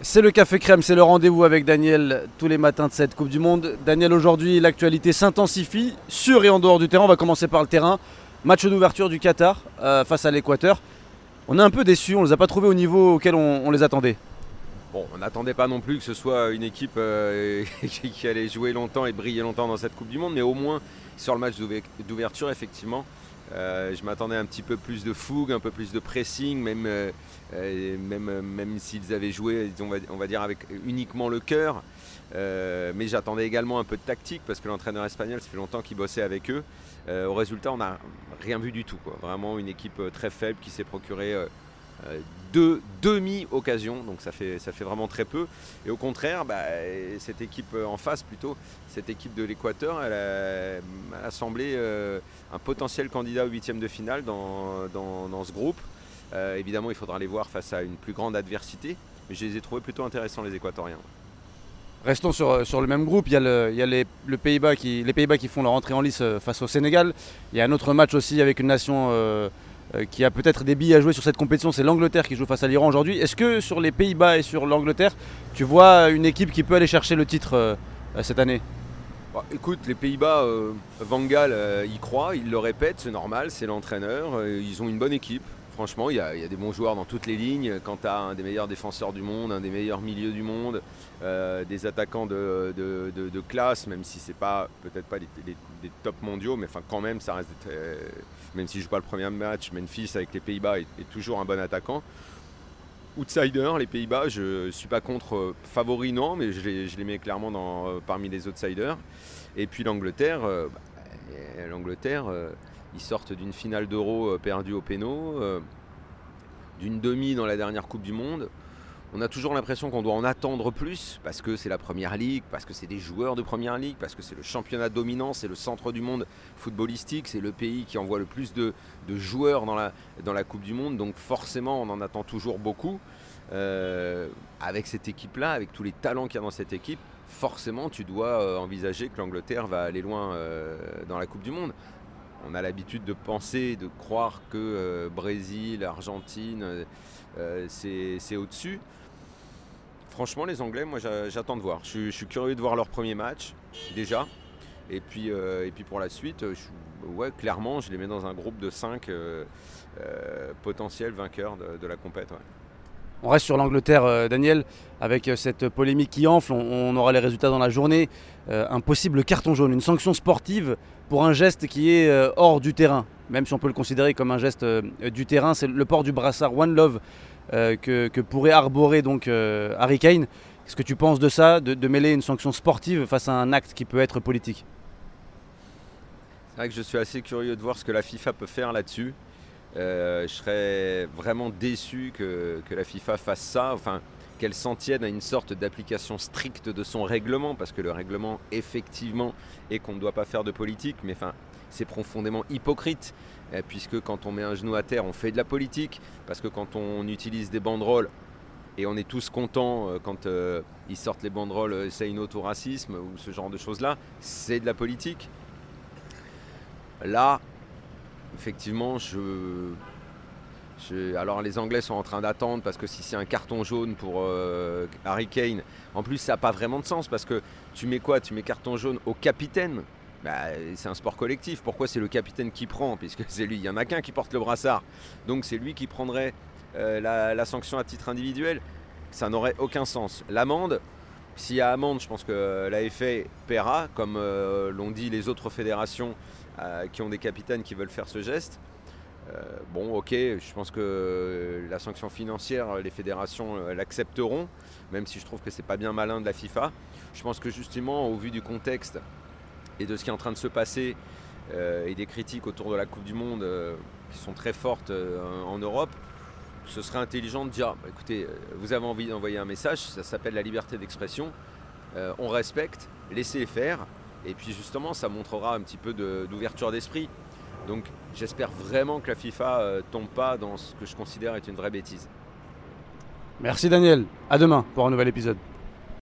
C'est le Café Crème, c'est le rendez-vous avec Daniel tous les matins de cette Coupe du Monde. Daniel, aujourd'hui, l'actualité s'intensifie sur et en dehors du terrain. On va commencer par le terrain. Match d'ouverture du Qatar euh, face à l'Équateur. On est un peu déçus, on ne les a pas trouvés au niveau auquel on, les attendait. Bon, on n'attendait pas non plus que ce soit une équipe euh, qui allait jouer longtemps et briller longtemps dans cette Coupe du Monde, mais au moins sur le match d'ouverture, effectivement, euh, je m'attendais un petit peu plus de fougue, un peu plus de pressing, même, euh, euh, même, s'ils avaient joué, on va, dire, avec uniquement le cœur. mais j'attendais également un peu de tactique parce que l'entraîneur espagnol, ça fait longtemps qu'il bossait avec eux. au résultat, on n'a rien vu du tout. Vraiment une équipe très faible qui s'est procuré euh, deux demi-occasions, donc ça fait, ça fait vraiment très peu. Et au contraire, bah, cette équipe en face, plutôt, cette équipe de l'Équateur, elle, a, semblé euh, un potentiel candidat au huitième de finale dans, dans, ce groupe. Euh, évidemment, il faudra les voir face à une plus grande adversité, mais je les ai trouvés plutôt intéressants, les Équatoriens. Restons sur, sur, le même groupe. Il y a, le, il y a les, le Pays qui, les Pays-Bas qui font leur entrée en lice face au Sénégal. Il y a un autre match aussi avec une nation euh, qui a peut-être des billes à jouer sur cette compétition, c'est l'Angleterre qui joue face à l'Iran aujourd'hui. Est-ce que sur les Pays-Bas et sur l'Angleterre, tu vois une équipe qui peut aller chercher le titre euh, cette année? Bah, écoute, les Pays-Bas, euh, Van Gaal y croit, il le répète, c'est normal, c'est l'entraîneur, ils ont une bonne équipe. Franchement, il y, a des bons joueurs dans toutes les lignes. Quand tu as un des meilleurs défenseurs du monde, un des meilleurs milieux du monde, des attaquants de, classe, même si c'est pas peut-être pas les, des top mondiaux, mais quand même, ça reste même si je joue pas le premier match, Memphis avec les Pays-Bas est, toujours un bon attaquant. Outsider, les Pays-Bas, je ne suis pas contre euh, favori non, mais je les, mets clairement euh, parmi les outsiders. Et puis l'Angleterre, euh, bah, l'Angleterre, ils sortent d'une finale d'Euro perdue au péno, d'une demi dans la dernière Coupe du Monde on a toujours l'impression qu'on doit en attendre plus parce que c'est la première ligue, parce que c'est des joueurs de première ligue, parce que c'est le championnat dominant, c'est le centre du monde footballistique, c'est le pays qui envoie le plus de, joueurs dans la, Coupe du Monde. Donc forcément, on en attend toujours beaucoup. Euh, avec cette équipe-là, avec tous les talents qu'il y a dans cette équipe, forcément, tu dois euh, envisager que l'Angleterre va aller loin euh, dans la Coupe du Monde. On a l'habitude de penser, de croire que Brésil, Argentine, c'est au-dessus franchement, les Anglais, moi j'attends de voir. Je, suis curieux de voir leur premier match, déjà. Et puis, euh, et puis pour la suite, clairement, je les mets dans un groupe de 5 euh, euh, potentiels vainqueurs de, la compète. On reste sur l'Angleterre, Daniel, avec cette polémique qui enfle. On, aura les résultats dans la journée. un possible carton jaune, une sanction sportive pour un geste qui est hors du terrain. Même si on peut le considérer comme un geste du terrain, c'est le port du brassard One Love euh, que, pourrait arborer donc euh, Harry Kane. Qu'est-ce que tu penses de ça, de, mêler une sanction sportive face à un acte qui peut être politique? C'est vrai que je suis assez curieux de voir ce que la FIFA peut faire là-dessus. Euh, je serais vraiment déçu que, la FIFA fasse ça, enfin qu'elle s'en tienne à une sorte d'application stricte de son règlement, parce que le règlement effectivement est qu'on ne doit pas faire de politique, mais enfin c'est profondément hypocrite, euh, puisque quand on met un genou à terre, on fait de la politique, parce que quand on utilise des banderoles, et on est tous contents euh, quand ils sortent les banderoles c'est une autoracisme ou ce genre de choses-là, c'est de la politique. Là, effectivement, je, alors les Anglais sont en train d'attendre parce que si c'est un carton jaune pour Harry Kane, en plus ça n'a pas vraiment de sens parce que tu mets quoi? Tu mets carton jaune au capitaine? Bah, c'est un sport collectif. Pourquoi c'est le capitaine qui prend? Puisque c'est lui, il y en a qu'un qui porte le brassard. Donc c'est lui qui prendrait euh, la, sanction à titre individuel. Ça n'aurait aucun sens. L'amende, s'il y a amende, je pense que la FA paiera, comme euh, l'ont dit les autres fédérations euh, qui ont des capitaines qui veulent faire ce geste. bon, ok, je pense que la sanction financière, les fédérations l'accepteront, même si je trouve que c'est pas bien malin de la FIFA. Je pense que justement, au vu du contexte et de ce qui est en train de se passer euh, et des critiques autour de la Coupe du Monde euh, qui sont très fortes euh, en Europe, ce serait intelligent de dire bah, écoutez, vous avez envie d'envoyer un message, ça s'appelle la liberté d'expression, on respecte, laissez faire, et puis justement, ça montrera un petit peu d'ouverture d'esprit. Donc j'espère vraiment que la FIFA tombe pas dans ce que je considère être une vraie bêtise. Merci Daniel, à demain pour un nouvel épisode.